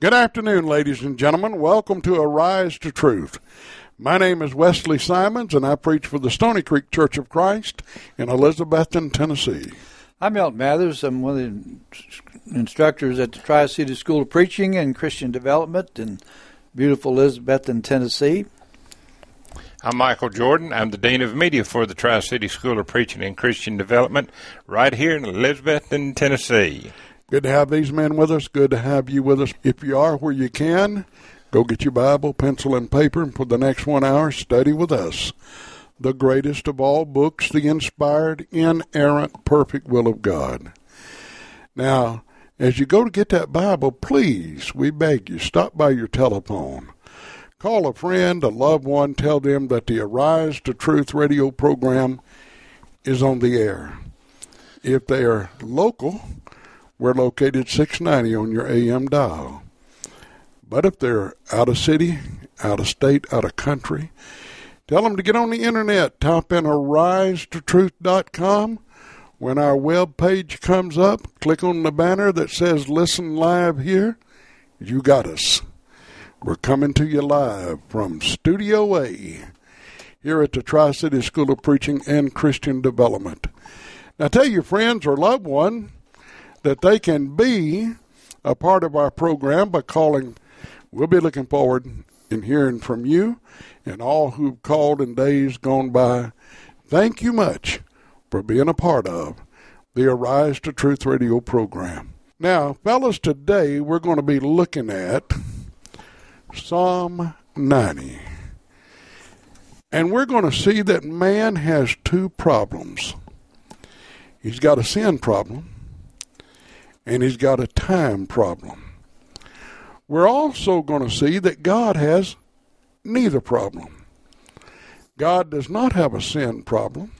Good afternoon, ladies and gentlemen. Welcome to Arise to Truth. My name is Wesley Simons, and I preach for the Stony Creek Church of Christ in Elizabethton, Tennessee. I'm Milton Mathers. I'm one of the instructors at the Tri City School of Preaching and Christian Development in beautiful Elizabethton, Tennessee. I'm Michael Jordan. I'm the Dean of Media for the Tri City School of Preaching and Christian Development right here in Elizabethton, Tennessee. Good to have these men with us. Good to have you with us. If you are where you can, go get your Bible, pencil, and paper, and for the next one hour, study with us. The greatest of all books, the inspired, inerrant, perfect will of God. Now, as you go to get that Bible, please, we beg you, stop by your telephone. Call a friend, a loved one, tell them that the Arise to Truth radio program is on the air. If they are local, we're located 690 on your AM dial. But if they're out of city, out of state, out of country, tell them to get on the internet. Type in arisetotruth.com. When our web page comes up, click on the banner that says Listen Live here. You got us. We're coming to you live from Studio A here at the Tri City School of Preaching and Christian Development. Now tell your friends or loved one that they can be a part of our program by calling. We'll be looking forward in hearing from you and all who've called in days gone by. Thank you much for being a part of the Arise to Truth radio program. Now, fellas, today we're going to be looking at Psalm 90. And we're going to see that man has two problems. He's got a sin problem and he's got a time problem. We're also going to see that God has neither problem. God does not have a sin problem,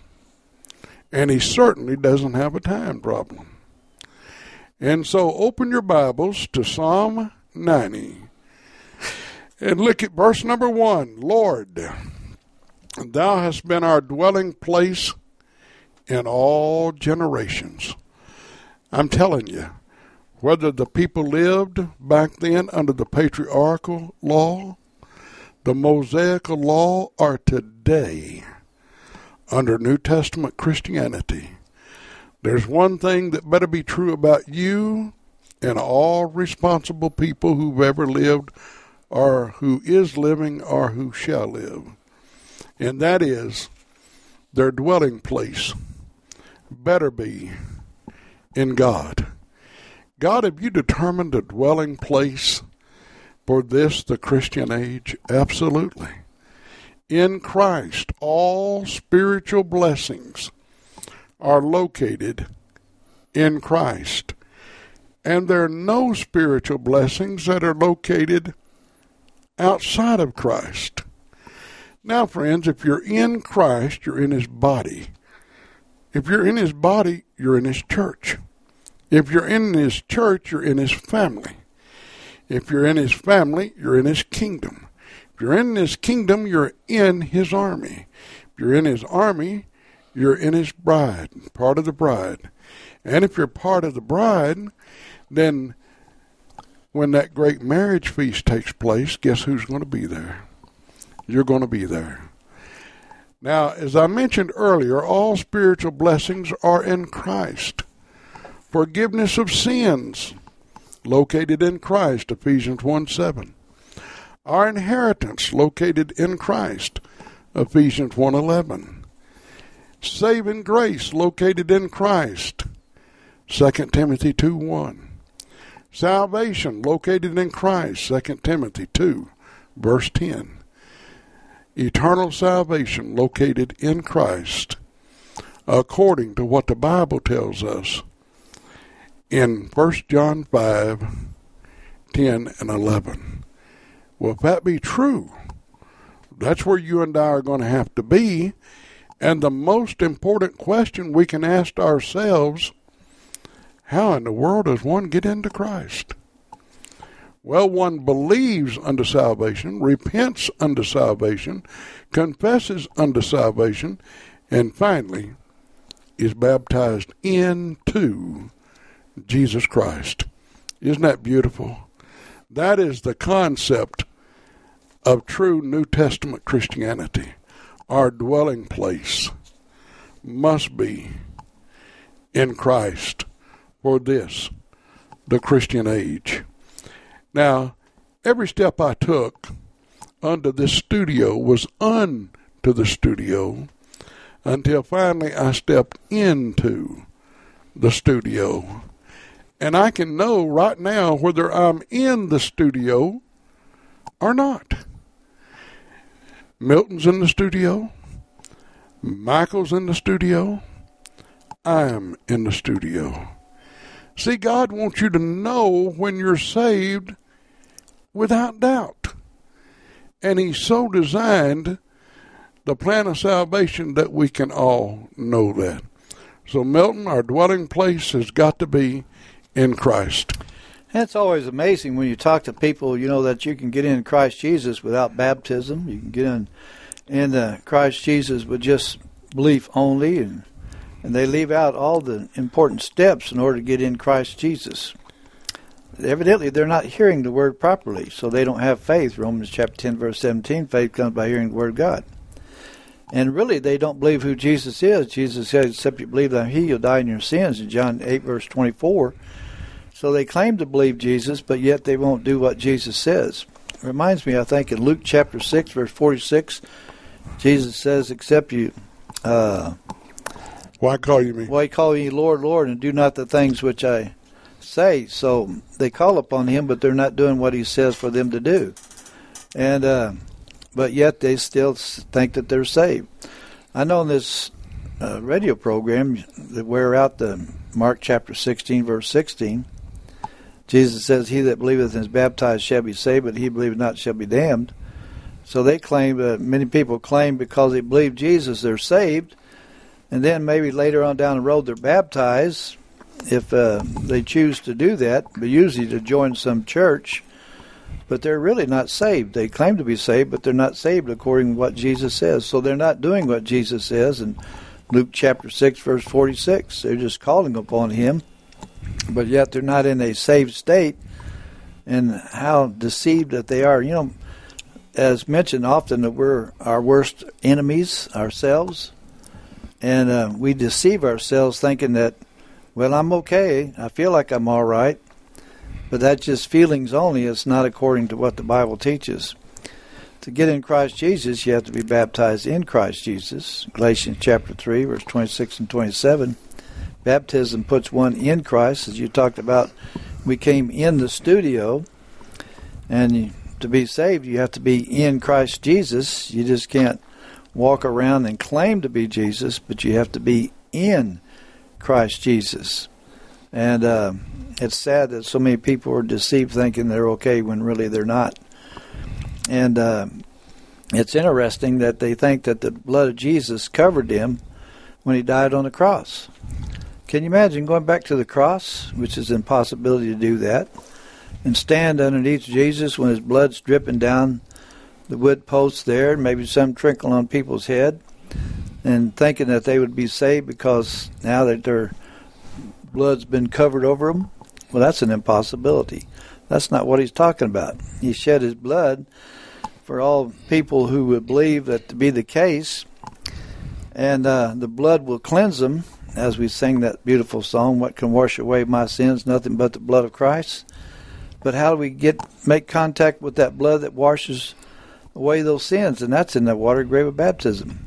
and he certainly doesn't have a time problem. And so open your Bibles to Psalm 90 and look at verse number 1. Lord, thou hast been our dwelling place in all generations. I'm telling you, whether the people lived back then under the patriarchal law, the Mosaical law, or today under New Testament Christianity, there's one thing that better be true about you and all responsible people who've ever lived or who is living or who shall live. And that is their dwelling place better be in God. God, have you determined a dwelling place for this, the Christian age? Absolutely. In Christ, all spiritual blessings are located in Christ. And there are no spiritual blessings that are located outside of Christ. Now, friends, if you're in Christ, you're in his body. If you're in his body, you're in his church. If you're in his church, you're in his family. If you're in his family, you're in his kingdom. If you're in his kingdom, you're in his army. If you're in his army, you're in his bride, part of the bride. And if you're part of the bride, then when that great marriage feast takes place, guess who's going to be there? You're going to be there. Now, as I mentioned earlier, all spiritual blessings are in Christ forgiveness of sins located in Christ, Ephesians 1 7. Our inheritance located in Christ, Ephesians 1 11. Saving grace located in Christ, 2 Timothy 2 1. Salvation located in Christ, 2 Timothy 2, verse 10. Eternal salvation located in Christ, according to what the Bible tells us in 1 John 5 10 and 11. Well, if that be true, that's where you and I are going to have to be. And the most important question we can ask ourselves how in the world does one get into Christ? Well, one believes unto salvation, repents unto salvation, confesses unto salvation, and finally is baptized into Jesus Christ. Isn't that beautiful? That is the concept of true New Testament Christianity. Our dwelling place must be in Christ for this, the Christian age. Now, every step I took under this studio was unto the studio until finally I stepped into the studio. And I can know right now whether I'm in the studio or not. Milton's in the studio. Michael's in the studio. I'm in the studio. See, God wants you to know when you're saved without doubt. And He so designed the plan of salvation that we can all know that. So, Milton, our dwelling place has got to be in Christ. It's always amazing when you talk to people, you know, that you can get in Christ Jesus without baptism. You can get in in uh, Christ Jesus with just belief only, and and they leave out all the important steps in order to get in Christ Jesus. Evidently, they're not hearing the word properly, so they don't have faith. Romans chapter 10, verse 17 faith comes by hearing the word of God. And really, they don't believe who Jesus is. Jesus said, except you believe that He, you'll die in your sins, in John 8, verse 24. So they claim to believe Jesus, but yet they won't do what Jesus says. It reminds me, I think, in Luke chapter 6, verse 46, Jesus says, except you. Uh, why call you me? Why call ye Lord, Lord, and do not the things which I say? So they call upon him, but they're not doing what he says for them to do. And uh, but yet they still think that they're saved. I know in this uh, radio program that wear out the Mark chapter 16, verse 16. Jesus says, "He that believeth and is baptized shall be saved, but he believeth not shall be damned." So they claim, uh, many people claim because they believe Jesus, they're saved and then maybe later on down the road they're baptized if uh, they choose to do that, but usually to join some church. But they're really not saved. They claim to be saved, but they're not saved according to what Jesus says. So they're not doing what Jesus says in Luke chapter 6, verse 46. They're just calling upon Him, but yet they're not in a saved state. And how deceived that they are. You know, as mentioned often, that we're our worst enemies ourselves and uh, we deceive ourselves thinking that, well, I'm okay. I feel like I'm all right. But that's just feelings only. It's not according to what the Bible teaches. To get in Christ Jesus, you have to be baptized in Christ Jesus. Galatians chapter 3, verse 26 and 27. Baptism puts one in Christ. As you talked about, we came in the studio. And to be saved, you have to be in Christ Jesus. You just can't walk around and claim to be Jesus, but you have to be in Christ Jesus. And uh, it's sad that so many people are deceived thinking they're okay when really they're not. And uh, it's interesting that they think that the blood of Jesus covered them when he died on the cross. Can you imagine going back to the cross, which is an impossibility to do that, and stand underneath Jesus when his blood's dripping down the wood posts there, and maybe some trickle on people's head, and thinking that they would be saved because now that their blood's been covered over them. Well, that's an impossibility. That's not what he's talking about. He shed his blood for all people who would believe that to be the case, and uh, the blood will cleanse them, as we sing that beautiful song. What can wash away my sins? Nothing but the blood of Christ. But how do we get make contact with that blood that washes away those sins, and that's in the water grave of baptism.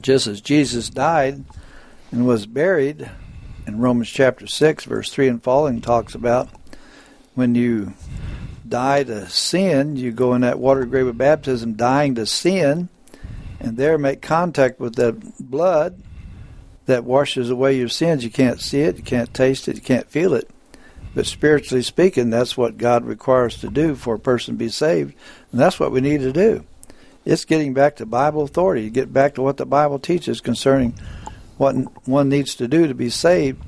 Just as Jesus died and was buried in Romans chapter 6, verse 3 and following, talks about when you die to sin, you go in that water grave of baptism, dying to sin, and there make contact with that blood that washes away your sins. You can't see it, you can't taste it, you can't feel it. But spiritually speaking, that's what God requires to do for a person to be saved. And that's what we need to do. It's getting back to Bible authority, get back to what the Bible teaches concerning what one needs to do to be saved.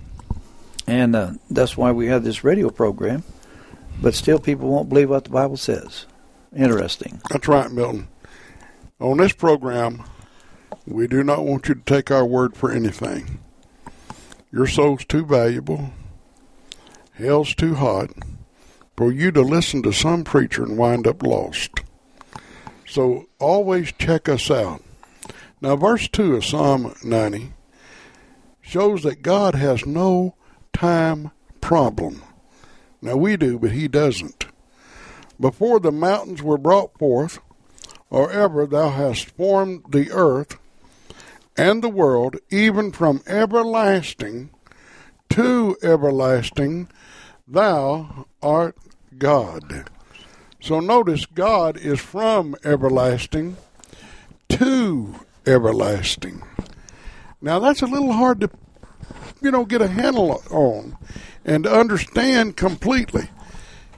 And uh, that's why we have this radio program. But still, people won't believe what the Bible says. Interesting. That's right, Milton. On this program, we do not want you to take our word for anything. Your soul's too valuable. Hell's too hot for you to listen to some preacher and wind up lost. So always check us out. Now, verse 2 of Psalm 90 shows that God has no time problem. Now, we do, but He doesn't. Before the mountains were brought forth, or ever thou hast formed the earth and the world, even from everlasting to everlasting, thou art God. So notice God is from everlasting to everlasting. Now that's a little hard to, you know, get a handle on and understand completely.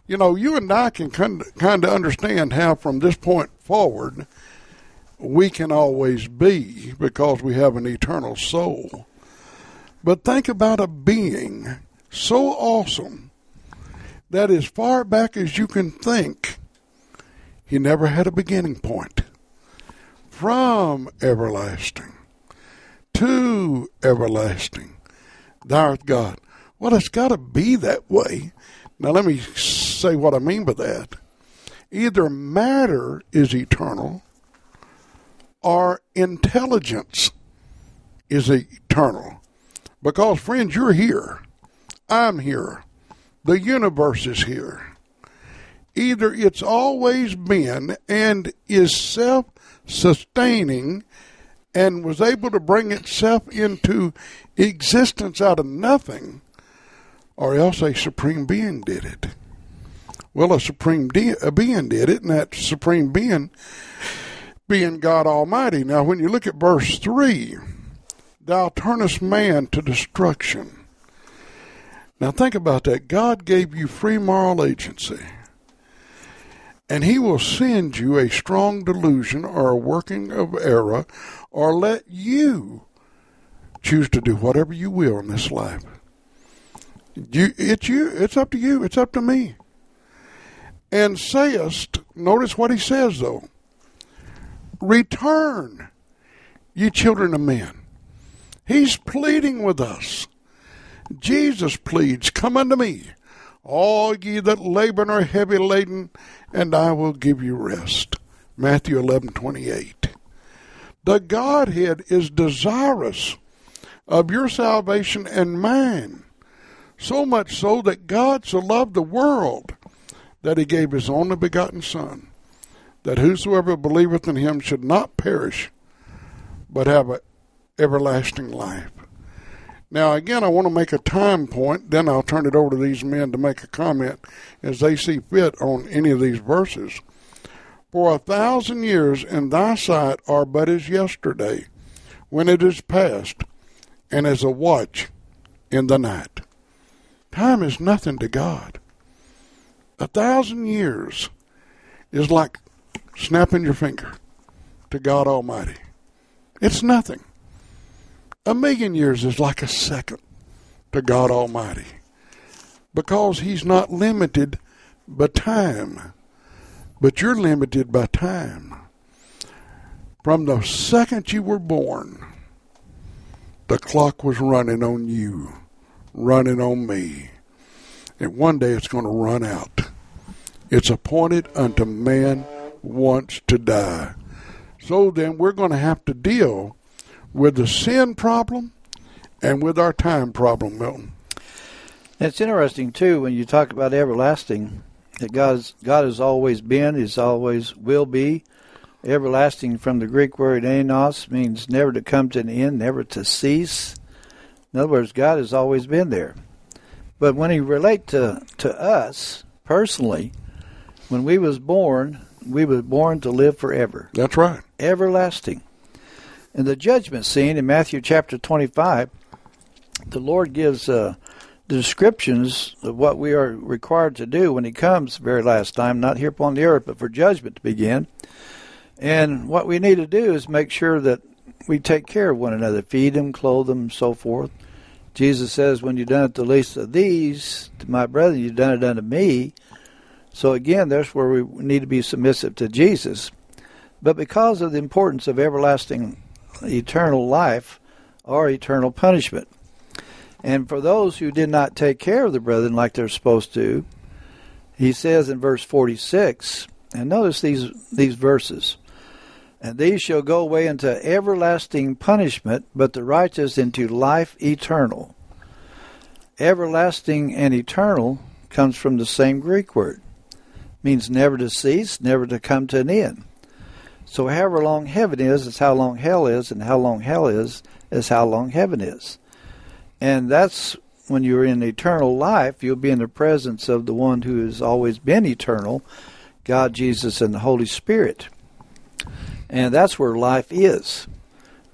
You know, you and I can kind of understand how from this point forward we can always be because we have an eternal soul. But think about a being so awesome that as far back as you can think, he never had a beginning point. From everlasting to everlasting, thou art God. Well, it's got to be that way. Now, let me say what I mean by that. Either matter is eternal or intelligence is eternal. Because, friends, you're here. I'm here. The universe is here. Either it's always been and is self sustaining and was able to bring itself into existence out of nothing, or else a supreme being did it. Well, a supreme de- a being did it, and that supreme being being God Almighty. Now, when you look at verse 3, thou turnest man to destruction now think about that. God gave you free moral agency. And he will send you a strong delusion or a working of error or let you choose to do whatever you will in this life. You, it's you. It's up to you. It's up to me. And sayest, notice what he says though. Return, ye children of men. He's pleading with us. Jesus pleads, Come unto me, all ye that labor and are heavy laden, and I will give you rest. Matthew eleven twenty eight. The Godhead is desirous of your salvation and mine, so much so that God so loved the world that he gave his only begotten Son, that whosoever believeth in him should not perish, but have an everlasting life. Now, again, I want to make a time point, then I'll turn it over to these men to make a comment as they see fit on any of these verses. For a thousand years in thy sight are but as yesterday, when it is past, and as a watch in the night. Time is nothing to God. A thousand years is like snapping your finger to God Almighty. It's nothing. A million years is like a second to God Almighty because He's not limited by time, but you're limited by time. From the second you were born, the clock was running on you, running on me. And one day it's going to run out. It's appointed unto man once to die. So then we're going to have to deal with the sin problem and with our time problem, Milton. It's interesting too when you talk about everlasting that God's God has always been, is always will be. Everlasting from the Greek word aionios means never to come to an end, never to cease. In other words, God has always been there. But when he relate to, to us personally, when we was born, we were born to live forever. That's right. Everlasting. In the judgment scene in Matthew chapter 25, the Lord gives uh, the descriptions of what we are required to do when He comes the very last time, not here upon the earth, but for judgment to begin. And what we need to do is make sure that we take care of one another, feed them, clothe them, so forth. Jesus says, When you've done it to the least of these, to my brethren, you've done it unto me. So again, that's where we need to be submissive to Jesus. But because of the importance of everlasting eternal life or eternal punishment. And for those who did not take care of the brethren like they're supposed to, he says in verse 46, and notice these these verses. And these shall go away into everlasting punishment, but the righteous into life eternal. Everlasting and eternal comes from the same Greek word. Means never to cease, never to come to an end. So however long heaven is, is how long hell is, and how long hell is, is how long heaven is. And that's when you're in eternal life, you'll be in the presence of the one who has always been eternal, God, Jesus, and the Holy Spirit. And that's where life is.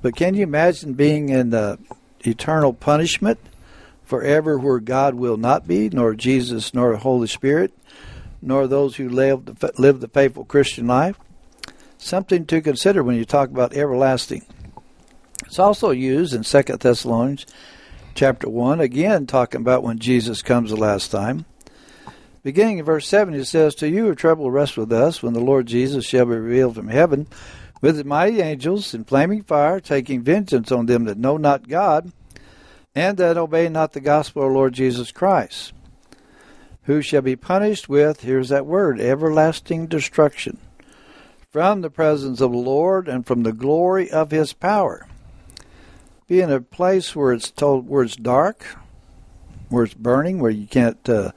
But can you imagine being in the eternal punishment forever where God will not be, nor Jesus, nor the Holy Spirit, nor those who live the, live the faithful Christian life? Something to consider when you talk about everlasting. It's also used in Second Thessalonians chapter 1, again talking about when Jesus comes the last time. Beginning in verse 7, it says, To you who trouble rest with us when the Lord Jesus shall be revealed from heaven with his mighty angels in flaming fire, taking vengeance on them that know not God and that obey not the gospel of our Lord Jesus Christ, who shall be punished with, here's that word, everlasting destruction, from the presence of the Lord and from the glory of his power. Be in a place where it's told where it's dark, where it's burning, where you can't, uh,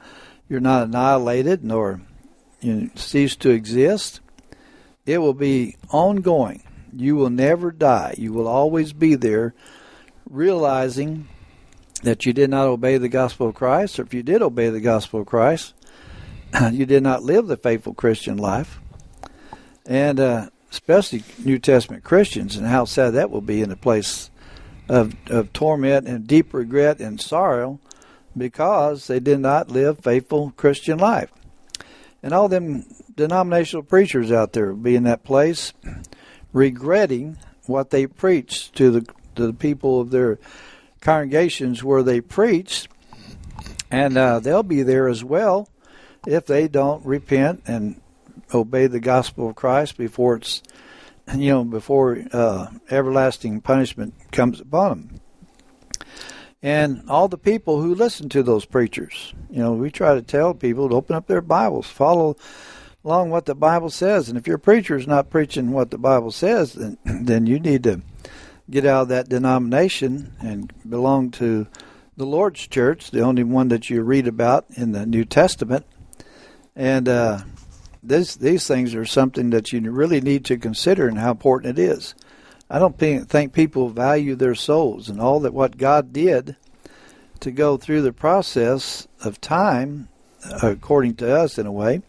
you're not annihilated nor you cease to exist. It will be ongoing. You will never die. You will always be there, realizing that you did not obey the gospel of Christ, or if you did obey the gospel of Christ, you did not live the faithful Christian life. And uh, especially New Testament Christians, and how sad that will be in a place of, of torment and deep regret and sorrow because they did not live faithful Christian life. And all them denominational preachers out there will be in that place regretting what they preached to the to the people of their congregations where they preach, and uh, they'll be there as well if they don't repent and obey the gospel of Christ before it's you know before uh, everlasting punishment comes upon them. And all the people who listen to those preachers, you know, we try to tell people to open up their Bibles, follow along what the Bible says. And if your preacher is not preaching what the Bible says, then then you need to get out of that denomination and belong to the Lord's church, the only one that you read about in the New Testament. And uh, this, these things are something that you really need to consider and how important it is. I don't think people value their souls and all that what God did to go through the process of time, according to us in a way,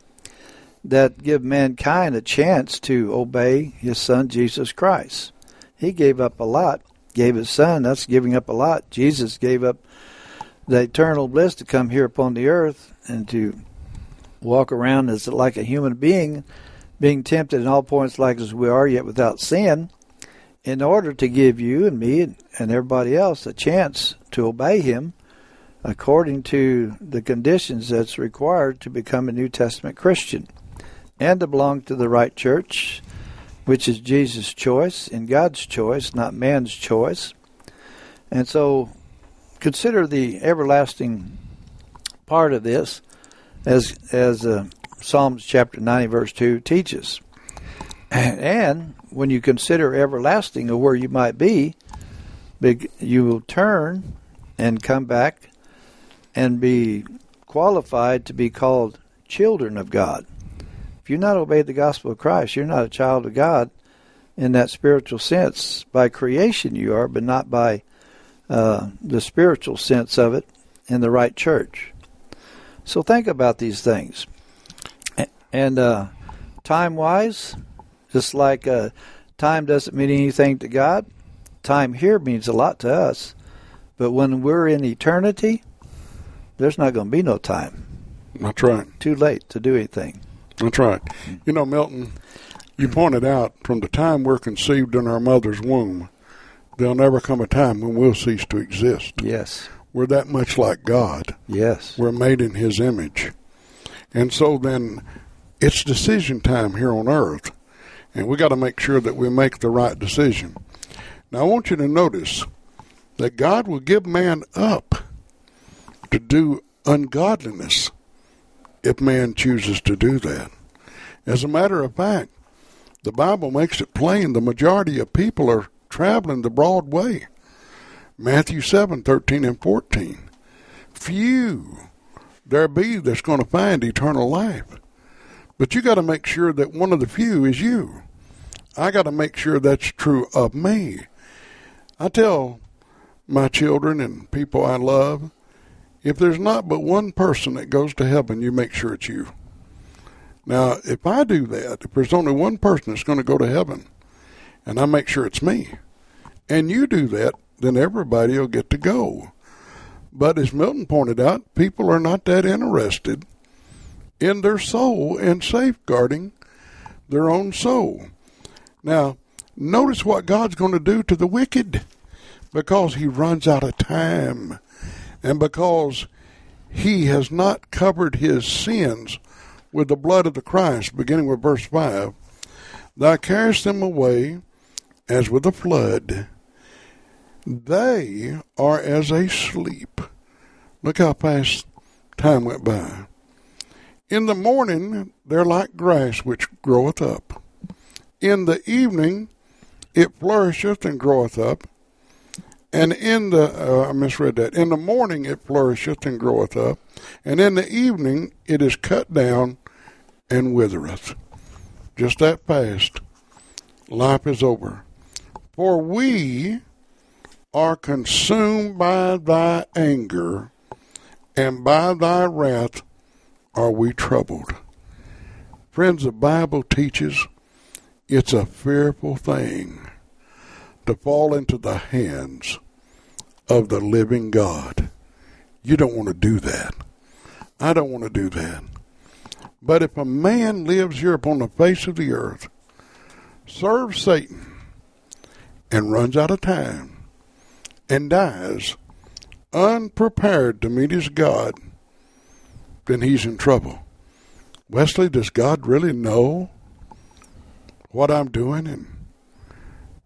that give mankind a chance to obey His Son Jesus Christ. He gave up a lot, gave his son. That's giving up a lot. Jesus gave up the eternal bliss to come here upon the earth and to walk around as like a human being, being tempted in all points like as we are, yet without sin, in order to give you and me and, and everybody else a chance to obey him according to the conditions that's required to become a New Testament Christian and to belong to the right church which is Jesus' choice and God's choice, not man's choice. And so consider the everlasting part of this as as uh, Psalms chapter 90 verse 2 teaches. And when you consider everlasting or where you might be, you will turn and come back and be qualified to be called children of God. You're not obeyed the gospel of Christ, you're not a child of God in that spiritual sense. By creation, you are, but not by uh, the spiritual sense of it in the right church. So think about these things. And uh, time wise, just like uh, time doesn't mean anything to God, time here means a lot to us. But when we're in eternity, there's not going to be no time. That's right. Too late to do anything. That's right. You know, Milton, you pointed out from the time we're conceived in our mother's womb, there'll never come a time when we'll cease to exist. Yes. We're that much like God. Yes. We're made in His image. And so then it's decision time here on earth. And we got to make sure that we make the right decision. Now, I want you to notice that God will give man up to do ungodliness if man chooses to do that. As a matter of fact, the Bible makes it plain the majority of people are traveling the broad way. Matthew 7 13 and 14. Few there be that's going to find eternal life. But you got to make sure that one of the few is you. I got to make sure that's true of me. I tell my children and people I love if there's not but one person that goes to heaven, you make sure it's you. Now, if I do that, if there's only one person that's going to go to heaven, and I make sure it's me, and you do that, then everybody will get to go. But as Milton pointed out, people are not that interested in their soul and safeguarding their own soul. Now, notice what God's going to do to the wicked because he runs out of time and because he has not covered his sins with the blood of the Christ, beginning with verse 5, thou carest them away as with a flood. They are as a sleep. Look how fast time went by. In the morning they're like grass which groweth up. In the evening it flourisheth and groweth up. And in the, uh, I misread that. In the morning it flourisheth and groweth up, and in the evening it is cut down and withereth. Just that fast. Life is over. For we are consumed by thy anger, and by thy wrath are we troubled. Friends, the Bible teaches it's a fearful thing to fall into the hands of the living God. You don't want to do that. I don't want to do that. But if a man lives here upon the face of the earth, serves Satan, and runs out of time, and dies unprepared to meet his God, then he's in trouble. Wesley, does God really know what I'm doing and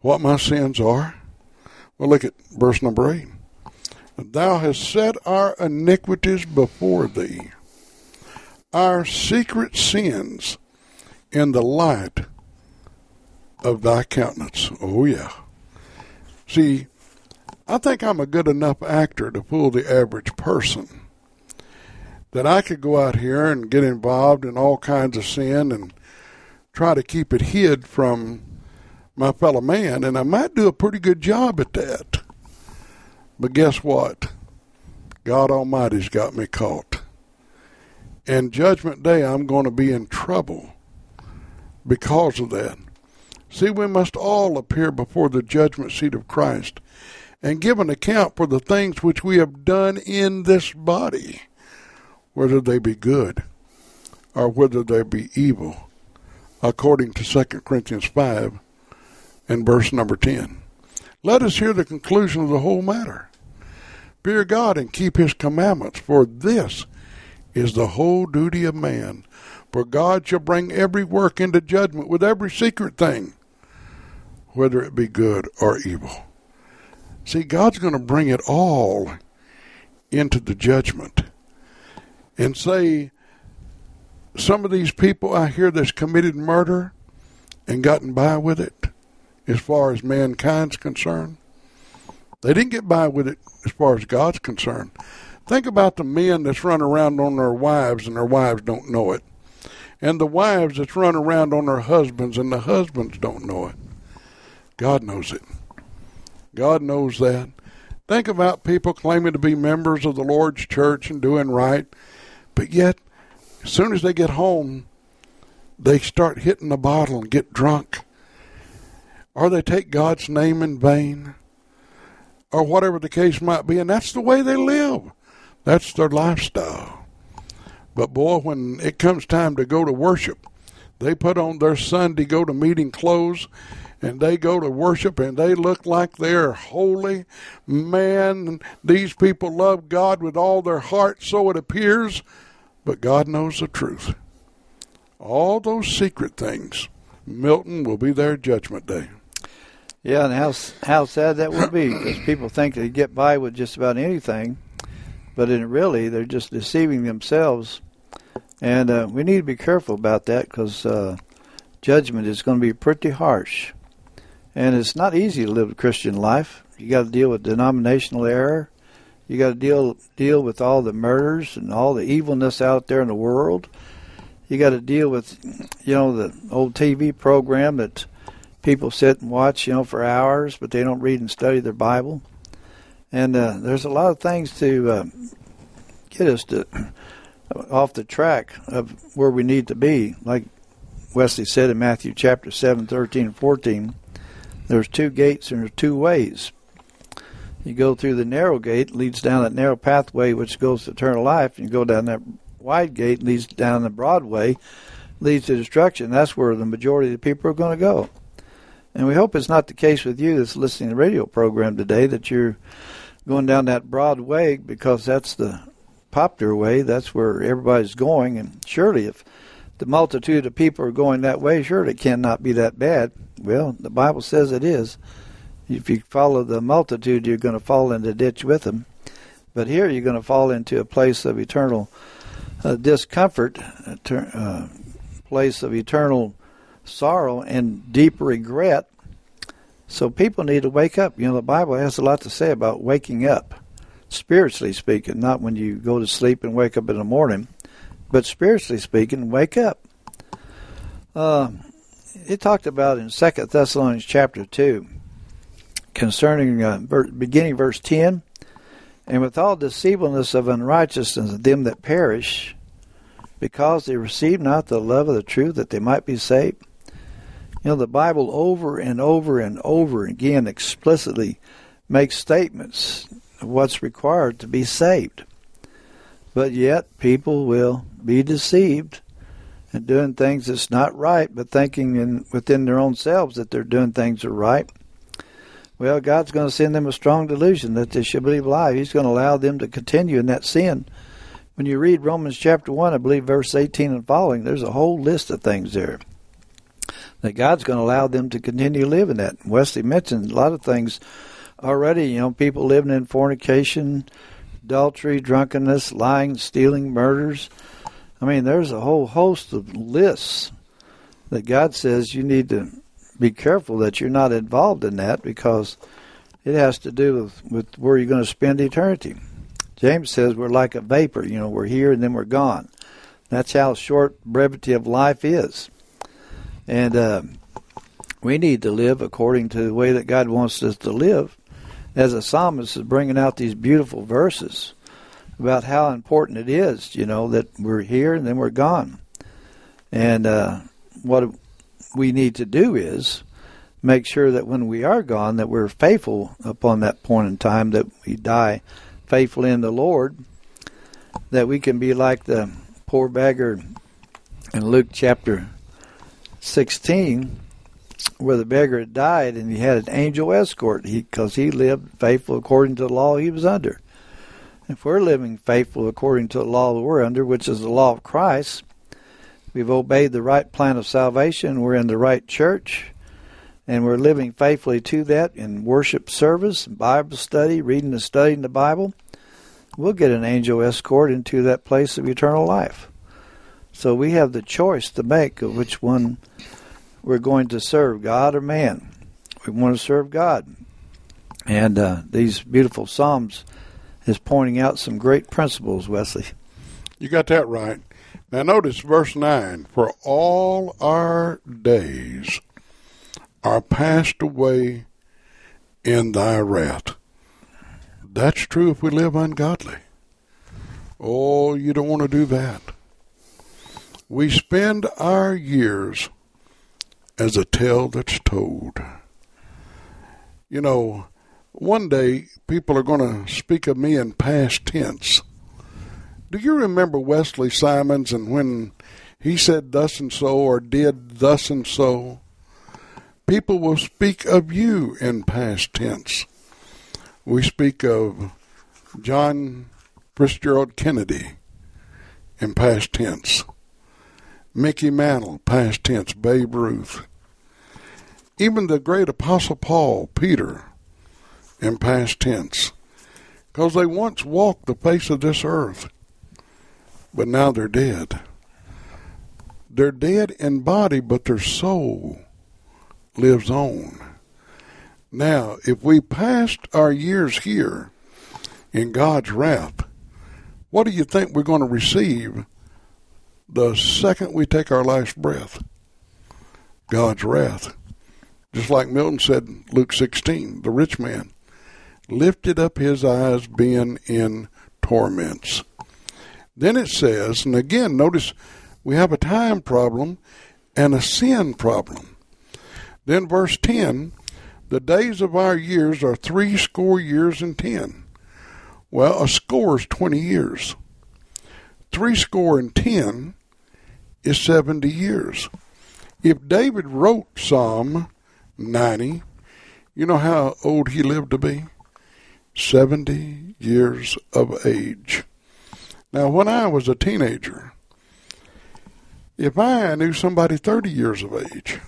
what my sins are? Well, look at verse number 8. Thou hast set our iniquities before thee, our secret sins in the light of thy countenance. Oh, yeah. See, I think I'm a good enough actor to fool the average person. That I could go out here and get involved in all kinds of sin and try to keep it hid from my fellow man, and I might do a pretty good job at that. But guess what? God Almighty's got me caught. And Judgment Day, I'm going to be in trouble because of that. See, we must all appear before the judgment seat of Christ and give an account for the things which we have done in this body, whether they be good or whether they be evil, according to 2 Corinthians 5 and verse number 10. Let us hear the conclusion of the whole matter. Fear God and keep his commandments, for this is the whole duty of man. For God shall bring every work into judgment with every secret thing, whether it be good or evil. See, God's going to bring it all into the judgment. And say, some of these people I hear that's committed murder and gotten by with it, as far as mankind's concerned. They didn't get by with it as far as God's concerned. Think about the men that's run around on their wives and their wives don't know it. And the wives that's run around on their husbands and the husbands don't know it. God knows it. God knows that. Think about people claiming to be members of the Lord's church and doing right, but yet, as soon as they get home, they start hitting the bottle and get drunk or they take God's name in vain, or whatever the case might be, and that's the way they live. That's their lifestyle. But boy, when it comes time to go to worship, they put on their Sunday go to meeting clothes and they go to worship and they look like they're holy. Man, these people love God with all their heart, so it appears, but God knows the truth. All those secret things, Milton will be their judgment day. Yeah, and how how sad that would be because people think they get by with just about anything, but in really they're just deceiving themselves And uh, we need to be careful about that because uh, judgment is going to be pretty harsh. And it's not easy to live a Christian life. You got to deal with denominational error. You got to deal deal with all the murders and all the evilness out there in the world. You got to deal with, you know, the old TV program that people sit and watch, you know, for hours, but they don't read and study their Bible. And uh, there's a lot of things to uh, get us to off the track of where we need to be. Like Wesley said in Matthew chapter 7, 13, and 14, there's two gates and there's two ways. You go through the narrow gate, leads down that narrow pathway which goes to eternal life, you go down that wide gate, leads down the broad way, leads to destruction. That's where the majority of the people are going to go. And we hope it's not the case with you that's listening to the radio program today that you're going down that broad way because that's the popular way. That's where everybody's going. And surely, if the multitude of people are going that way, surely it cannot be that bad. Well, the Bible says it is if you follow the multitude, you're going to fall in the ditch with them. But here, you're going to fall into a place of eternal uh, discomfort, a ter- uh, place of eternal sorrow and deep regret. So people need to wake up. You know, the Bible has a lot to say about waking up, spiritually speaking, not when you go to sleep and wake up in the morning, but spiritually speaking, wake up. Uh, it talked about in Second Thessalonians chapter two concerning uh, beginning verse 10 and with all deceivableness of unrighteousness of them that perish because they receive not the love of the truth that they might be saved you know the bible over and over and over again explicitly makes statements of what's required to be saved but yet people will be deceived and doing things that's not right but thinking in, within their own selves that they're doing things that are right well, God's going to send them a strong delusion that they should believe a lie. He's going to allow them to continue in that sin. When you read Romans chapter 1, I believe verse 18 and following, there's a whole list of things there that God's going to allow them to continue living that. Wesley mentioned a lot of things already, you know, people living in fornication, adultery, drunkenness, lying, stealing, murders. I mean, there's a whole host of lists that God says you need to be careful that you're not involved in that because it has to do with, with where you're going to spend eternity. James says we're like a vapor, you know, we're here and then we're gone. That's how short brevity of life is. And uh, we need to live according to the way that God wants us to live. As a psalmist is bringing out these beautiful verses about how important it is, you know, that we're here and then we're gone. And uh, what we need to do is make sure that when we are gone that we're faithful upon that point in time that we die faithful in the Lord that we can be like the poor beggar in Luke chapter 16 where the beggar had died and he had an angel escort because he, he lived faithful according to the law he was under. If we're living faithful according to the law that we're under, which is the law of Christ, We've obeyed the right plan of salvation. We're in the right church. And we're living faithfully to that in worship service, Bible study, reading and studying the Bible. We'll get an angel escort into that place of eternal life. So we have the choice to make of which one we're going to serve, God or man. We want to serve God. And uh, these beautiful Psalms is pointing out some great principles, Wesley. You got that right. Now, notice verse 9 For all our days are passed away in thy wrath. That's true if we live ungodly. Oh, you don't want to do that. We spend our years as a tale that's told. You know, one day people are going to speak of me in past tense. Do you remember Wesley Simons and when he said thus and so or did thus and so? People will speak of you in past tense. We speak of John Fitzgerald Kennedy in past tense. Mickey Mantle, past tense, Babe Ruth. Even the great Apostle Paul, Peter, in past tense. Because they once walked the face of this earth. but now they're dead. They're dead in body, but their soul lives on. Now, if we passed our years here in God's wrath, what do you think we're going to receive the second we take our last breath? God's wrath. Just like Milton said in Luke 16, the rich man lifted up his eyes being in torments. Then it says, and again, notice we have a time problem and a sin problem. Then verse 10, the days of our years are three score years and ten. Well, a score is 20 years. Three score and ten is 70 years. If David wrote Psalm 90, you know how old he lived to be? 70 years of age. Now, when I was a teenager, if I knew somebody 30 years of age,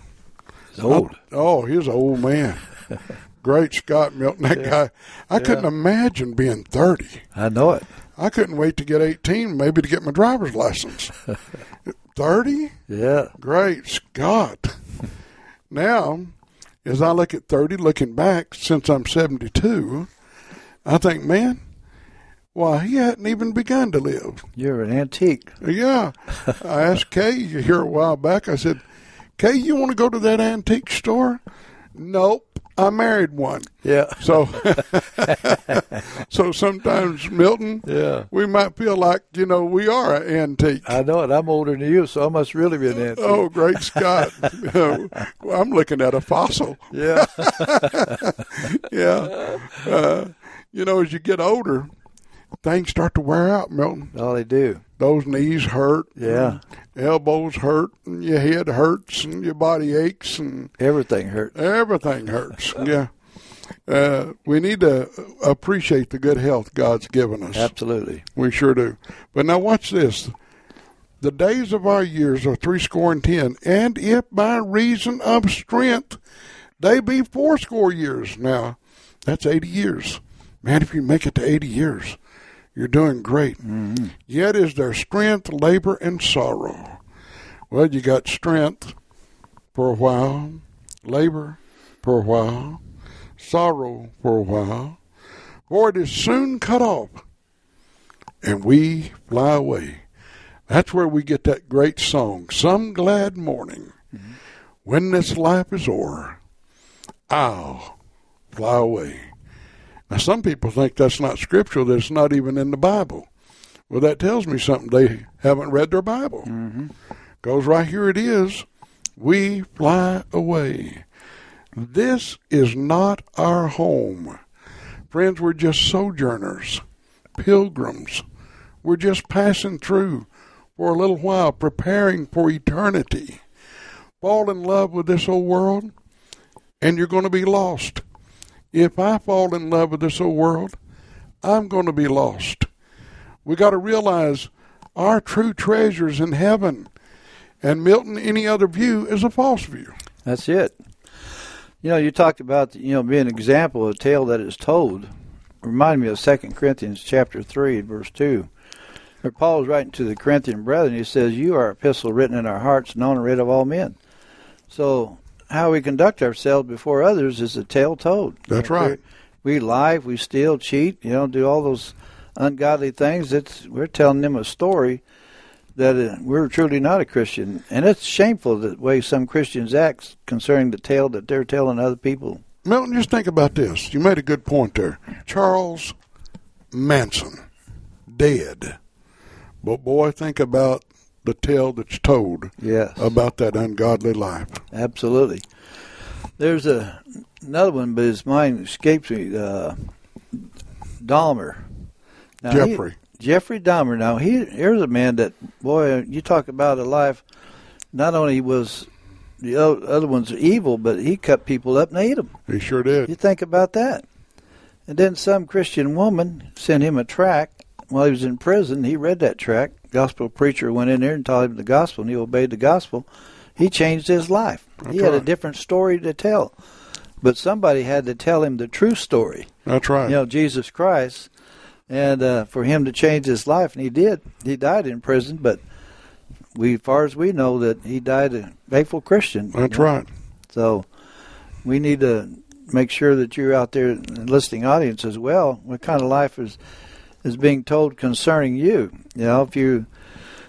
He's old. I, oh, he's an old man. Great Scott Milton, that Yeah. guy. I couldn't imagine being 30. I know it. I couldn't wait to get 18, maybe to get my driver's license. 30? Yeah. Great Scott. Now, as I look at 30, looking back since I'm 72, I think, man, why, he hadn't even begun to live. You're an antique. Yeah. I asked Kay here a while back, I said, Kay, you want to go to that antique store? Nope. I married one. Yeah. So, so sometimes, Milton, Yeah. we might feel like, you know, we are an antique. I know it. I'm older than you, so I must really be an antique. Oh, great Scott. I'm looking at a fossil. Yeah. Yeah. Uh, you know, as you get older, things start to wear out, Milton. All they do. Those knees hurt. Yeah. Elbows hurt, and your head hurts, and your body aches, and Everything hurts. everything hurts. Yeah. Uh, we need to appreciate the good health God's given us. Absolutely. We sure do. But now watch this. The days of our years are threescore and ten, and if by reason of strength they be fourscore years. Now, that's eighty years. Man, if you make it to eighty years, you're doing great. Mm-hmm. Yet is there strength, labor, and sorrow. Well, you got strength for a while, labor for a while, sorrow for a while, for it is soon cut off and we fly away. That's where we get that great song, Some Glad Morning. Mm-hmm. When this life is o'er, I'll fly away. Now, some people think that's not scriptural, that it's not even in the Bible. Well, that tells me something. They haven't read their Bible. Mm-hmm. Goes right here it is we fly away. This is not our home. Friends, we're just sojourners, pilgrims. We're just passing through for a little while, preparing for eternity. Fall in love with this old world, and you're going to be lost. If I fall in love with this old world, I'm going to be lost. We got to realize our true treasures in heaven. And Milton, any other view is a false view. That's it. You know, you talked about you know being an example of a tale that is told. Remind me of Second Corinthians chapter three, verse two. Where Paul is writing to the Corinthian brethren, he says, "You are epistle written in our hearts, known and read of all men." So, how we conduct ourselves before others is a tale told. That's right. We lie, we steal, cheat, you know, do all those ungodly things. It's we're telling them a story that uh, we're truly not a Christian, and it's shameful the way some Christians act concerning the tale that they're telling other people. Milton, just think about this. You made a good point there. Charles Manson, dead. But boy, think about the tale that's told Yes, about that ungodly life. absolutely. There's a another one, but his mind escapes me. Uh, Dahmer. Now, he- Jeffrey. Jeffrey Dahmer. Now he here's a man that boy, you talk about a life. Not only was the other ones evil, but he cut people up and ate them. He sure did. You think about that. And then some Christian woman sent him a tract while he was in prison. He read that tract. Gospel preacher went in there and taught him the gospel, and he obeyed the gospel. He changed his life. That's he had a different story to tell. But somebody had to tell him the true story. That's right. You know, Jesus Christ. and uh, for him to change his life, and he did. He died in prison, but we, far as we know, that he died a faithful Christian. That's you know? right. So we need to make sure that you're out there, the listening audience as well. What kind of life is is being told concerning you? You know, if you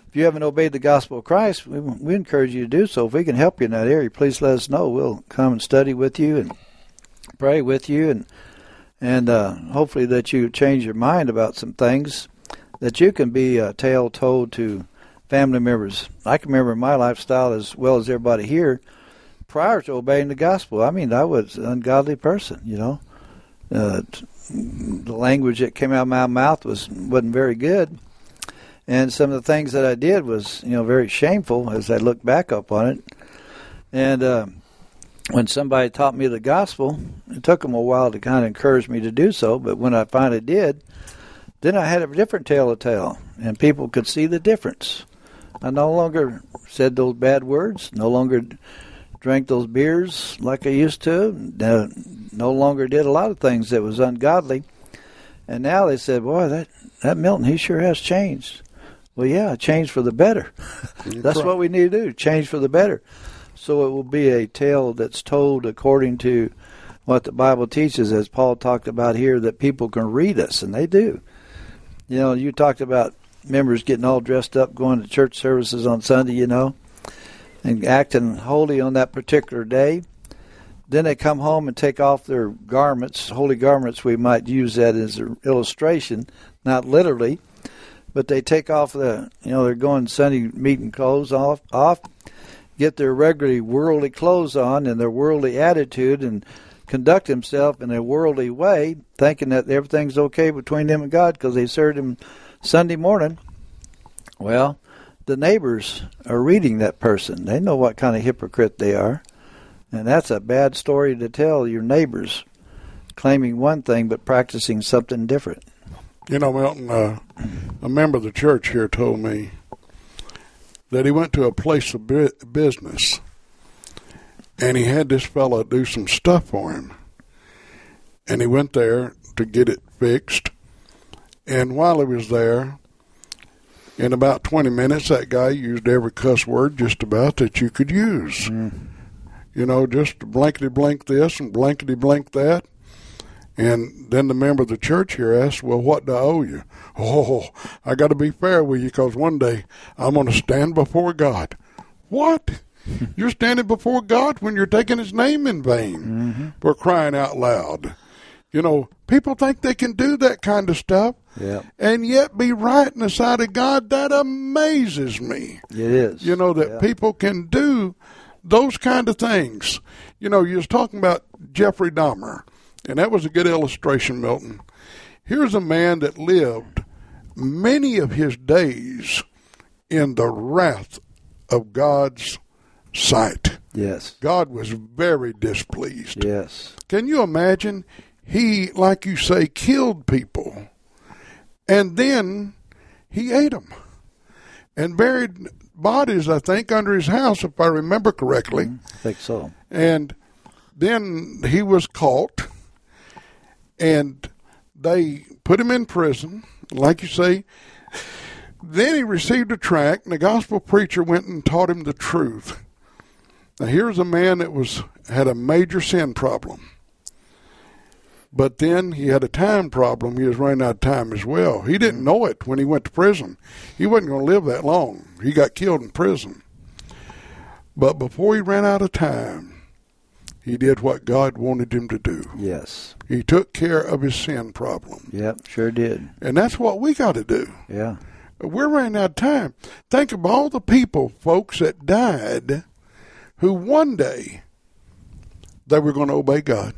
if you haven't obeyed the gospel of Christ, we, we encourage you to do so. If we can help you in that area, please let us know. We'll come and study with you and pray with you, and and uh, hopefully that you change your mind about some things that you can be a tale told to family members. I can remember my lifestyle as well as everybody here prior to obeying the gospel. I mean, I was an ungodly person, you know. Uh, the language that came out of my mouth was wasn't very good, and some of the things that I did was, you know, very shameful as I look back up on it. And uh, when somebody taught me the gospel, it took them a while to kind of encourage me to do so. But when I finally did, then I had a different tale to tell, and people could see the difference. I no longer said those bad words, no longer drank those beers like I used to, no longer did a lot of things that was ungodly. And now they said, "Boy, that that Milton, he sure has changed." Well, yeah, change for the better. That's right. what we need to do, change for the better. So it will be a tale that's told according to what the Bible teaches, as Paul talked about here, that people can read us, and they do. You know, you talked about members getting all dressed up, going to church services on Sunday, you know, and acting holy on that particular day. Then they come home and take off their garments, holy garments. We might use that as an illustration, not literally, but they take off the, you know, they're going Sunday meeting clothes off, off, get their regularly worldly clothes on and their worldly attitude, and conduct themselves in a worldly way, thinking that everything's okay between them and God because they served Him Sunday morning. Well, the neighbors are reading that person. They know what kind of hypocrite they are. And that's a bad story to tell your neighbors, claiming one thing but practicing something different. You know, Milton, uh, a member of the church here told me that he went to a place of business and he had this fellow do some stuff for him. And he went there to get it fixed. And while he was there, in about 20 minutes, that guy used every cuss word just about that you could use. You know, just blankety blank this and blankety blank that. And then the member of the church here asked, Well, what do I owe you? Oh, I got to be fair with you because one day I'm going to stand before God. What? You're standing before God when you're taking His name in vain mm-hmm. for crying out loud. You know, people think they can do that kind of stuff Yeah, and yet be right in the sight of God. That amazes me. it is. You know, that Yeah. people can do those kind of things. You know, you was talking about Jeffrey Dahmer, and that was a good illustration, Milton. Here's a man that lived many of his days in the wrath of God's sight. Yes. God was very displeased. Yes. Can you imagine? He, like you say, killed people, and then he ate them and buried bodies. I think under his house, if I remember correctly. Mm-hmm. I think so. And then he was caught, and they put him in prison, like you say. Then he received a tract, and the gospel preacher went and taught him the truth. Now here's a man that was had a major sin problem. But then he had a time problem. He was running out of time as well. He didn't know it when he went to prison. He wasn't going to live that long. He got killed in prison. But before he ran out of time, he did what God wanted him to do. Yes. He took care of his sin problem. Yep. Sure did. And that's what we got to do. Yeah. We're running out of time. Think of all the people, folks, that died who one day they were going to obey God,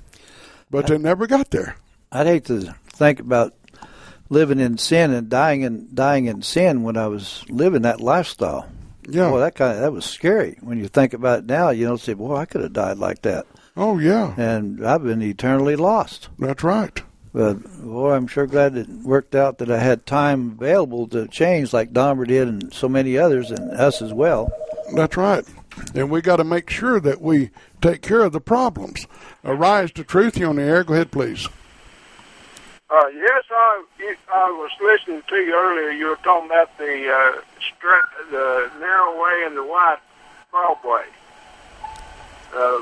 but they never got there. I'd hate to think about living in sin and dying in dying in sin when I was living that lifestyle. Yeah. Boy, that kind of that was scary. When you think about it now, you know, say, "Boy, I could have died like that," Oh, yeah. and I've been eternally lost. That's right. But boy, I'm sure glad it worked out that I had time available to change, like Dahmer did, and so many others, and us as well. That's right. And we got to make sure that we take care of the problems. Arise to truth. You on the air? Go ahead, please. Uh, yes, I I was listening to you earlier. You were talking about the uh, the narrow way and the wide broad way. Uh,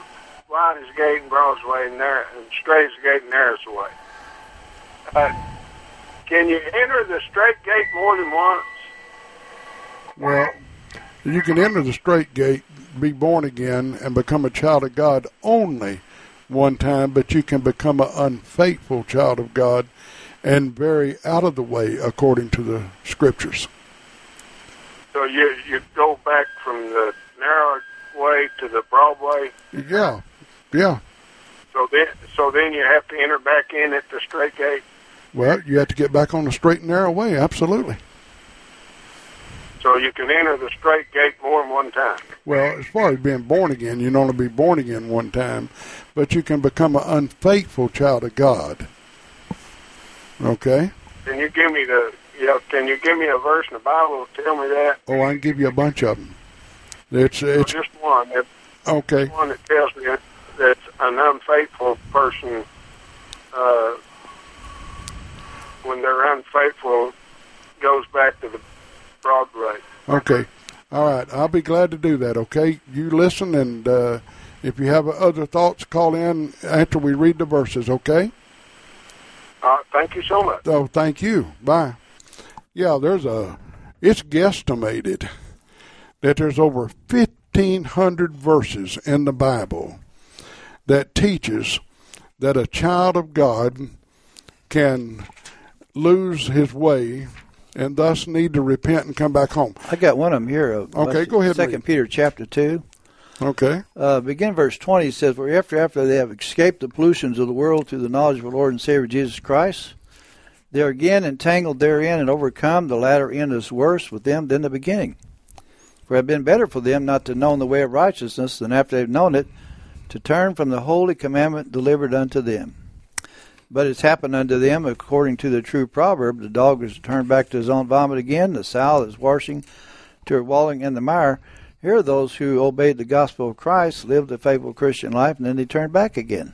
wide is gate and broad is way, and, narrow, and the gate and narrow is the way. Uh, can you enter the straight gate more than once? Well, you can enter the straight gate, be born again, and become a child of God only one time, but you can become an unfaithful child of God and very out of the way according to the scriptures. So you you go back from the narrow way to the broad way. Yeah, yeah. So then so then you have to enter back in at the straight gate. Well, you have to get back on the straight and narrow way, absolutely. So you can enter the straight gate more than one time. Well, as far as being born again, you can only be born again one time, but you can become an unfaithful child of God. Okay? Can you give me the yeah? Can you give me a verse in the Bible to tell me that? Oh, I can give you a bunch of them. It's it's just one. That, okay. one that tells me that, an unfaithful person, uh, when they're unfaithful, goes back to the broad way. Okay. All right. I'll be glad to do that. Okay. You listen, and uh, if you have other thoughts, call in after we read the verses. Okay. Uh, thank you so much. Oh, thank you. Bye. Yeah, there's a. It's guesstimated that there's over fifteen hundred verses in the Bible that teaches that a child of God can lose his way and thus need to repent and come back home. I got one of them here. uh, Okay, go ahead Second. Peter chapter two. Okay. Uh, begin verse 20 it says, For after, after they have escaped the pollutions of the world through the knowledge of our Lord and Savior Jesus Christ, they are again entangled therein and overcome. The latter end is worse with them than the beginning. For it had been better for them not to know the way of righteousness than after they've known it, to turn from the holy commandment delivered unto them. But it's happened unto them according to the true proverb the dog is turned back to his own vomit again, the sow is washing to her walling in the mire. Here are those who obeyed the gospel of Christ, lived a faithful Christian life, and then they turned back again.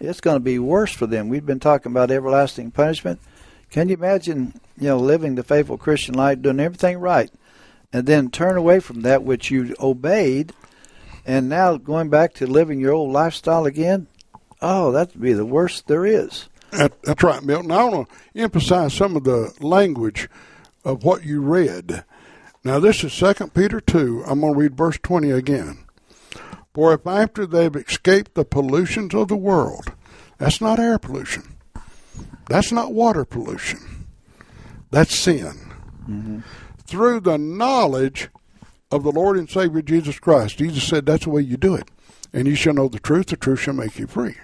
It's going to be worse for them. We've been talking about everlasting punishment. Can you imagine, you know, living the faithful Christian life, doing everything right, and then turn away from that which you obeyed, and now going back to living your old lifestyle again? Oh, that'd be the worst there is. That, that's right, Milton. I want to emphasize some of the language of what you read. Now, this is Second Peter 2. I'm going to read verse 20 again. For if after they've escaped the pollutions of the world, that's not air pollution, that's not water pollution, that's sin. Mm-hmm. Through the knowledge of the Lord and Savior Jesus Christ, Jesus said that's the way you do it. And you shall know the truth, the truth shall make you free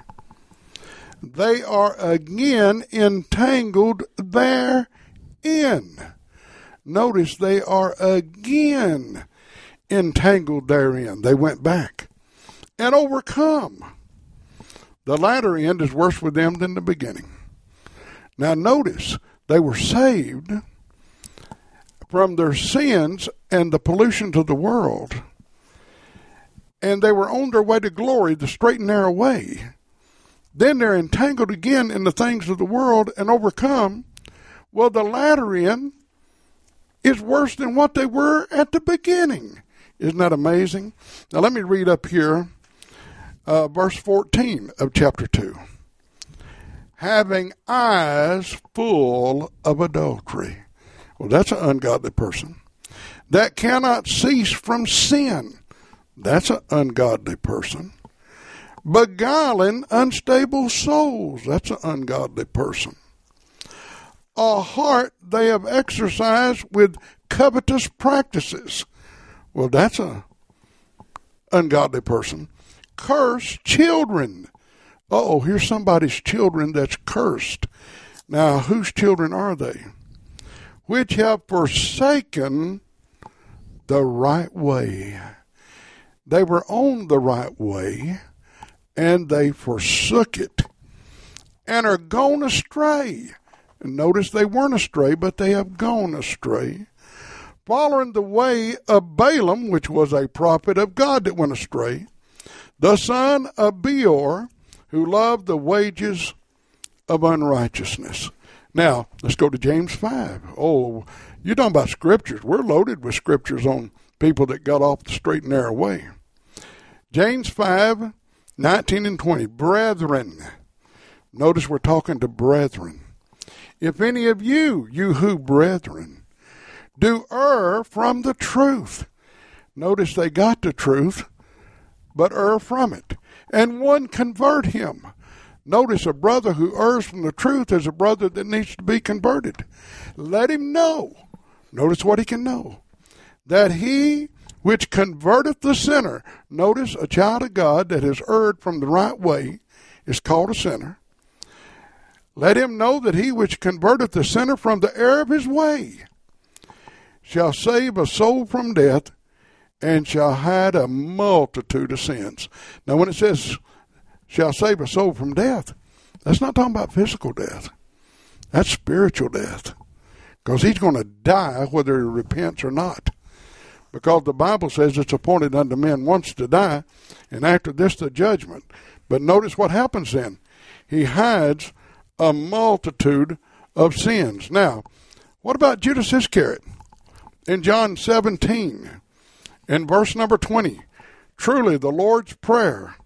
they are again entangled therein. Notice they are again entangled therein. They went back and overcome. The latter end is worse with them than the beginning. Now, notice they were saved from their sins and the pollution of the world, and they were on their way to glory, the straight and narrow way then they're entangled again in the things of the world and overcome. Well, the latter end is worse than what they were at the beginning. Isn't that amazing? Now, let me read up here, uh, verse 14 of chapter 2. Having eyes full of adultery. Well, that's an ungodly person. That cannot cease from sin. That's an ungodly person beguiling unstable souls. That's an ungodly person. A heart they have exercised with covetous practices. Well, that's an ungodly person. Curse children. Oh, here's somebody's children that's cursed. Now, whose children are they? Which have forsaken the right way. They were on the right way and they forsook it and are gone astray. And notice they weren't astray, but they have gone astray, following the way of Balaam, which was a prophet of God that went astray, the son of Beor, who love the wages of unrighteousness. Now, let's go to James 5. Oh, you're talking about scriptures. We're loaded with scriptures on people that got off the straight and narrow way. James 5, 19 and 20. Brethren. Notice we're talking to brethren. If any of you, you who brethren, do err from the truth. Notice they got the truth, but err from it. And one convert him. Notice a brother who errs from the truth is a brother that needs to be converted. Let him know. Notice what he can know. That he which converteth the sinner, notice a child of God that has erred from the right way is called a sinner. Let him know that he which converteth the sinner from the error of his way shall save a soul from death and shall hide a multitude of sins. Now, when it says shall save a soul from death, that's not talking about physical death. That's spiritual death. Because he's going to die whether he repents or not. Because the Bible says it's appointed unto men once to die, and after this the judgment. But notice what happens then. He hides a multitude of sins. Now, what about Judas Iscariot? In John 17, in verse number 20, truly the Lord's Prayer.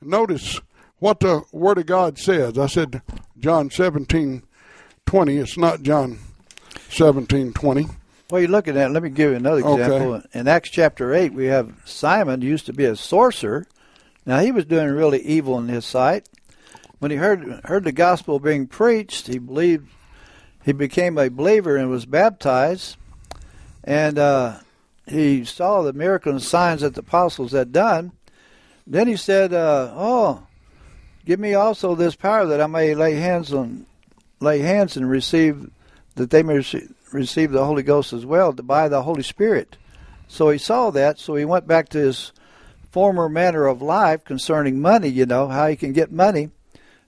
Notice what the Word of God says. I said John 17, 20. It's not John 17, 20. Well, you're looking at. Let me give you another example. Okay. In Acts chapter eight, we have Simon used to be a sorcerer. Now he was doing really evil in his sight. When he heard heard the gospel being preached, he believed. He became a believer and was baptized, and uh, he saw the miracles and signs that the apostles had done. Then he said, uh, "Oh, give me also this power that I may lay hands on, lay hands and receive, that they may receive." receive the Holy Ghost as well to by the Holy Spirit. So he saw that, so he went back to his former manner of life concerning money, you know, how he can get money.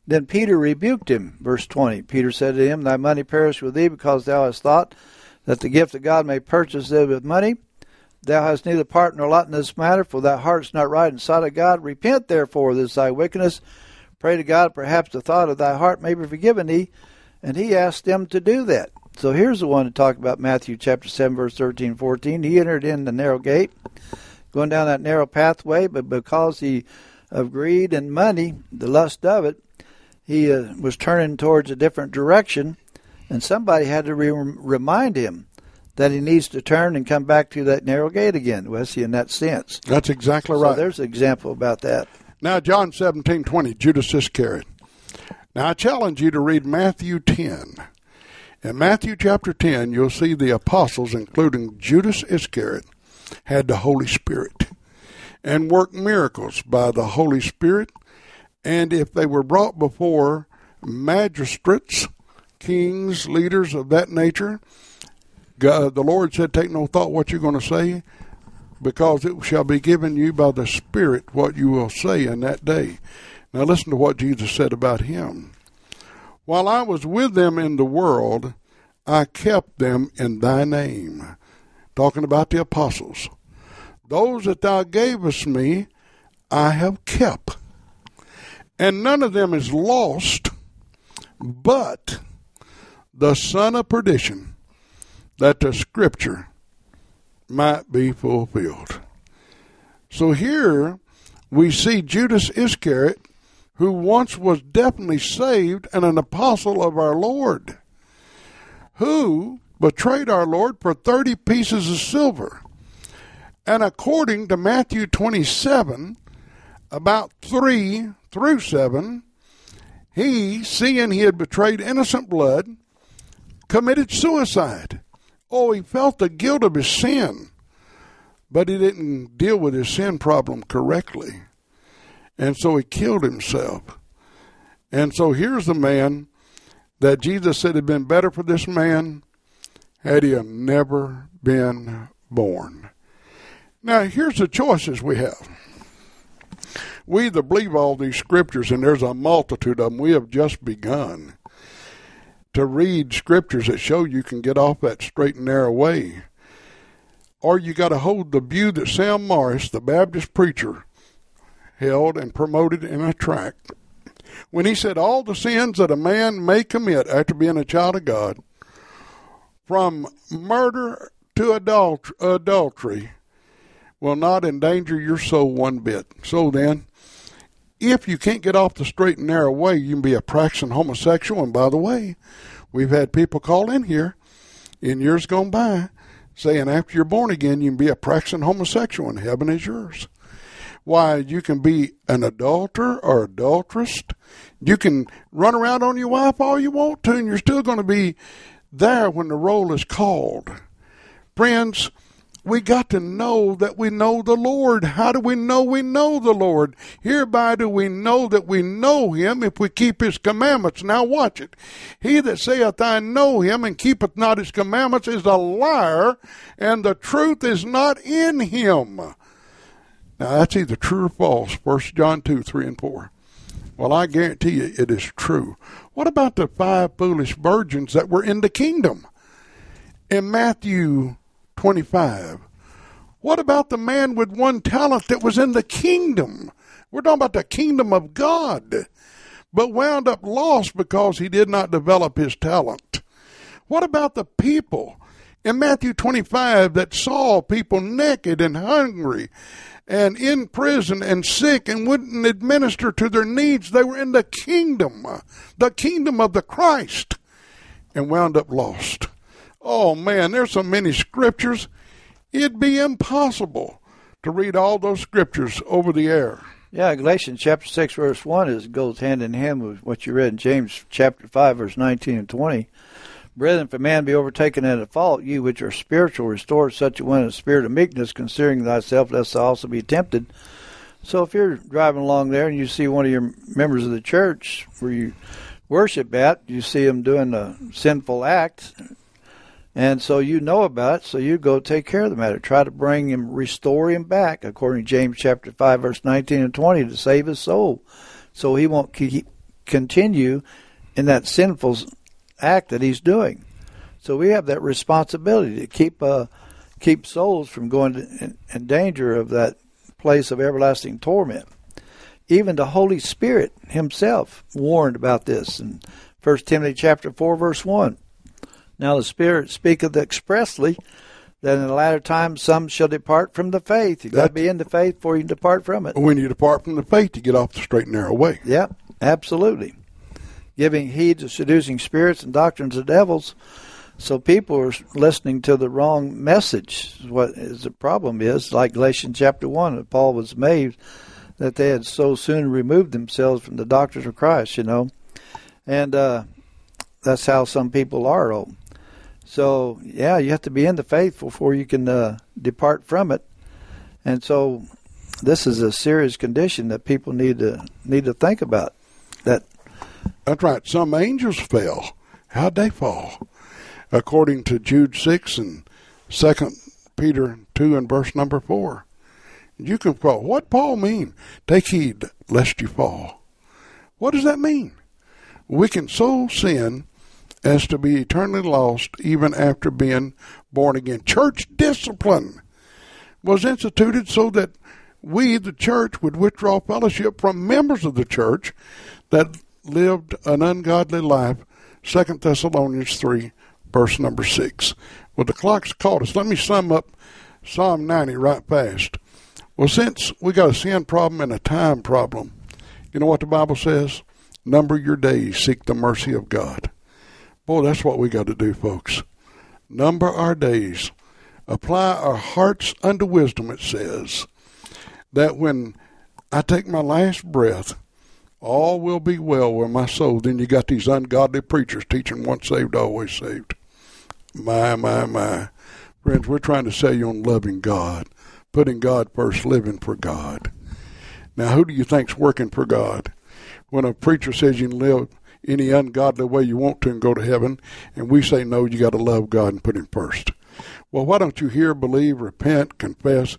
Then Peter rebuked him, verse 20. Peter said to him, Thy money perish with thee, because thou hast thought that the gift of God may purchase thee with money. Thou hast neither part nor lot in this matter, for thy heart is not right in sight of God. Repent therefore of this thy wickedness. Pray to God, perhaps the thought of thy heart may be forgiven thee. And he asked them to do that. So here's the one to talk about Matthew chapter 7, verse 13 14. He entered in the narrow gate, going down that narrow pathway, but because he of greed and money, the lust of it, he uh, was turning towards a different direction, and somebody had to re- remind him that he needs to turn and come back to that narrow gate again, Wesley, in that sense. That's exactly So right. there's an example about that. Now, John 17, 20, Judas Iscariot. Now, I challenge you to read Matthew 10. In Matthew chapter 10, you'll see the apostles, including Judas Iscariot, had the Holy Spirit and worked miracles by the Holy Spirit. And if they were brought before magistrates, kings, leaders of that nature, God, the Lord said, Take no thought what you're going to say, because it shall be given you by the Spirit what you will say in that day. Now, listen to what Jesus said about him. While I was with them in the world, I kept them in thy name. Talking about the apostles. Those that thou gavest me, I have kept. And none of them is lost, but the son of perdition, that the scripture might be fulfilled. So here we see Judas Iscariot, who once was definitely saved and an apostle of our Lord, who betrayed our Lord for 30 pieces of silver. And according to Matthew 27, about 3 through 7, he, seeing he had betrayed innocent blood, committed suicide. Oh, he felt the guilt of his sin, but he didn't deal with his sin problem correctly. And so he killed himself. And so here's the man that Jesus said had been better for this man had he never been born. Now, here's the choices we have. We either believe all these scriptures, and there's a multitude of them. We have just begun to read scriptures that show you can get off that straight and narrow way. Or you got to hold the view that Sam Morris, the Baptist preacher, held and promoted in a tract when he said all the sins that a man may commit after being a child of God, from murder to adult- adultery, will not endanger your soul one bit. So then, if you can't get off the straight and narrow way, you can be a practicing homosexual. And by the way, we've had people call in here in years gone by saying after you're born again, you can be a practicing homosexual and heaven is yours. Why, you can be an adulterer or adulteress. You can run around on your wife all you want to, and you're still going to be there when the roll is called. Friends, we got to know that we know the Lord. How do we know we know the Lord? Hereby do we know that we know him if we keep his commandments. Now watch it. He that saith, I know him, and keepeth not his commandments is a liar, and the truth is not in him. Now that's either true or false. First John two, three and four. Well, I guarantee you it is true. What about the five foolish virgins that were in the kingdom? In Matthew 25. What about the man with one talent that was in the kingdom? We're talking about the kingdom of God, but wound up lost because he did not develop his talent. What about the people in Matthew 25 that saw people naked and hungry and in prison and sick and wouldn't administer to their needs? They were in the kingdom, the kingdom of the Christ, and wound up lost. Oh man, there's so many scriptures. It'd be impossible to read all those scriptures over the air. Yeah, Galatians chapter 6, verse 1 is goes hand in hand with what you read in James chapter 5, verse 19 and 20. Brethren, if a man be overtaken in a fault, you which are spiritual, restore such a one in a spirit of meekness, considering thyself, lest thou also be tempted. So if you're driving along there and you see one of your members of the church where you worship at, you see him doing a sinful act, and so you know about it, so you go take care of the matter. Try to bring him, restore him back, according to James chapter 5, verse 19 and 20, to save his soul. So he won't keep, continue in that sinful act that he's doing. So we have that responsibility to keep uh, keep souls from going to, in, in danger of that place of everlasting torment. Even the Holy Spirit himself warned about this in 1 Timothy chapter 4 verse 1. Now the Spirit speaketh expressly that in the latter times some shall depart from the faith. You've got to be in the faith before you can depart from it. When you depart from the faith, you get off the straight and narrow way. Yep, absolutely. Giving heed to seducing spirits and doctrines of devils. So people are listening to the wrong message. What is the problem is, like Galatians chapter 1, that Paul was amazed that they had so soon removed themselves from the doctrines of Christ, you know. And uh, that's how some people are. Oh. So yeah, you have to be in the faith before you can uh, depart from it. And so this is a serious condition that people need to need to think about. That That's right. Some angels fell. How'd they fall? According to Jude six and Second Peter two and verse number four. You can fall. What Paul mean? Take heed lest you fall. What does that mean? We can so sin as to be eternally lost even after being born again. Church discipline was instituted so that we, the church, would withdraw fellowship from members of the church that lived an ungodly life. Second Thessalonians 3, verse number 6. Well, the clock's called us. Let me sum up Psalm 90 right fast. Well, since we got a sin problem and a time problem, you know what the Bible says? Number your days, seek the mercy of God. Boy, that's what we got to do, folks. Number our days. Apply our hearts unto wisdom, it says. That when I take my last breath, all will be well with my soul. Then you got these ungodly preachers teaching once saved, always saved. My, my, my. Friends, we're trying to sell you on loving God, putting God first, living for God. Now, who do you think's working for God? When a preacher says you can live any ungodly way you want to and go to heaven, and we say no, you got to love God and put Him first. Well, why don't you hear, believe, repent, confess,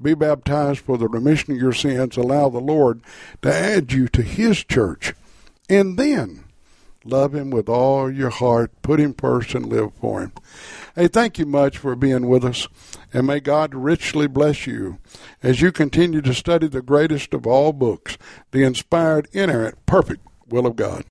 be baptized for the remission of your sins, allow the Lord to add you to His church, and then love Him with all your heart, put Him first, and live for Him. Hey, thank you much for being with us, and may God richly bless you as you continue to study the greatest of all books, the inspired, inerrant, perfect will of God.